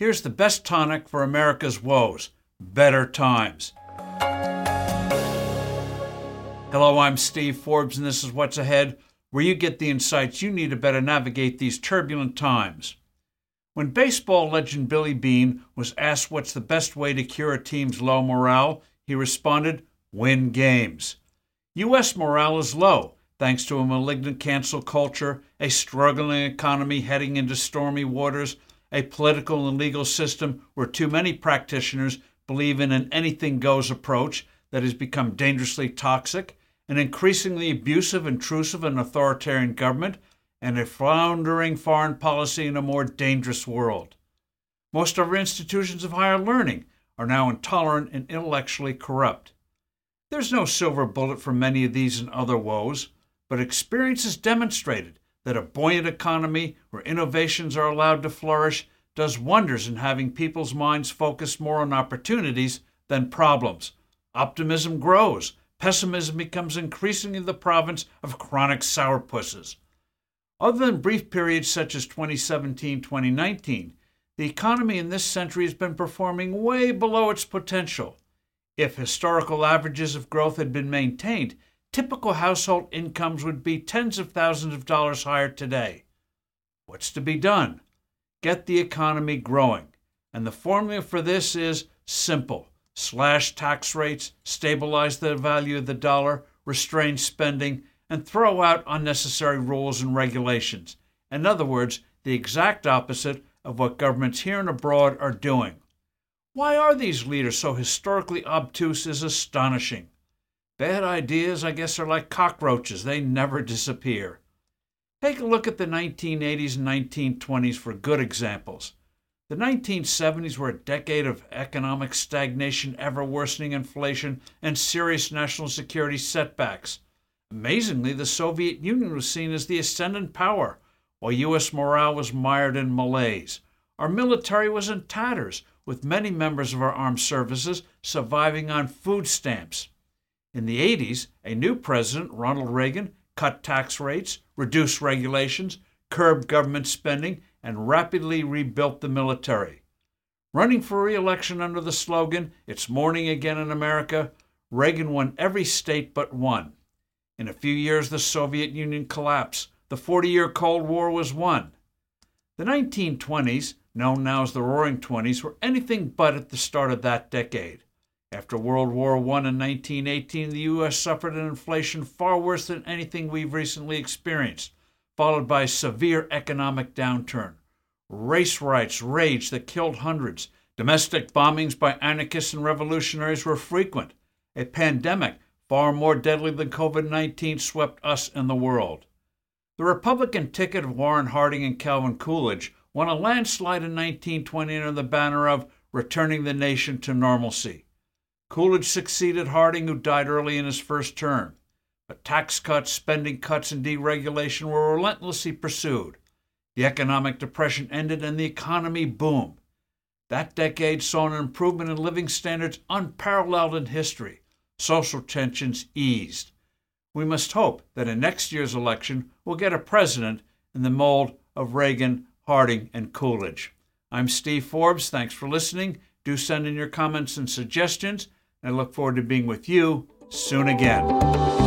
Here's the best tonic for America's woes better times. Hello, I'm Steve Forbes, and this is What's Ahead, where you get the insights you need to better navigate these turbulent times. When baseball legend Billy Beane was asked what's the best way to cure a team's low morale, he responded, Win games. U.S. morale is low thanks to a malignant cancel culture, a struggling economy heading into stormy waters, a political and legal system where too many practitioners believe in an anything goes approach that has become dangerously toxic, an increasingly abusive, intrusive, and authoritarian government, and a floundering foreign policy in a more dangerous world. Most of our institutions of higher learning are now intolerant and intellectually corrupt. There's no silver bullet for many of these and other woes but experience has demonstrated that a buoyant economy where innovations are allowed to flourish does wonders in having people's minds focused more on opportunities than problems. Optimism grows. Pessimism becomes increasingly the province of chronic sourpusses. Other than brief periods such as 2017 2019, the economy in this century has been performing way below its potential. If historical averages of growth had been maintained, typical household incomes would be tens of thousands of dollars higher today. What's to be done? Get the economy growing. And the formula for this is simple slash tax rates, stabilize the value of the dollar, restrain spending, and throw out unnecessary rules and regulations. In other words, the exact opposite of what governments here and abroad are doing. Why are these leaders so historically obtuse is astonishing. Bad ideas, I guess, are like cockroaches, they never disappear. Take a look at the 1980s and 1920s for good examples. The 1970s were a decade of economic stagnation, ever worsening inflation, and serious national security setbacks. Amazingly, the Soviet Union was seen as the ascendant power, while U.S. morale was mired in malaise. Our military was in tatters, with many members of our armed services surviving on food stamps. In the 80s, a new president, Ronald Reagan, cut tax rates, reduced regulations, curbed government spending, and rapidly rebuilt the military. Running for re election under the slogan, It's Morning Again in America, Reagan won every state but one. In a few years, the Soviet Union collapsed. The 40 year Cold War was won. The 1920s, known now as the Roaring Twenties, were anything but at the start of that decade. After World War I in 1918, the U.S. suffered an inflation far worse than anything we've recently experienced, followed by severe economic downturn. Race riots raged that killed hundreds. Domestic bombings by anarchists and revolutionaries were frequent. A pandemic, far more deadly than COVID 19, swept us and the world. The Republican ticket of Warren Harding and Calvin Coolidge won a landslide in 1920 under the banner of returning the nation to normalcy. Coolidge succeeded Harding, who died early in his first term. But tax cuts, spending cuts, and deregulation were relentlessly pursued. The economic depression ended and the economy boomed. That decade saw an improvement in living standards unparalleled in history. Social tensions eased. We must hope that in next year's election we'll get a president in the mold of Reagan, Harding, and Coolidge. I'm Steve Forbes. Thanks for listening. Do send in your comments and suggestions. I look forward to being with you soon again.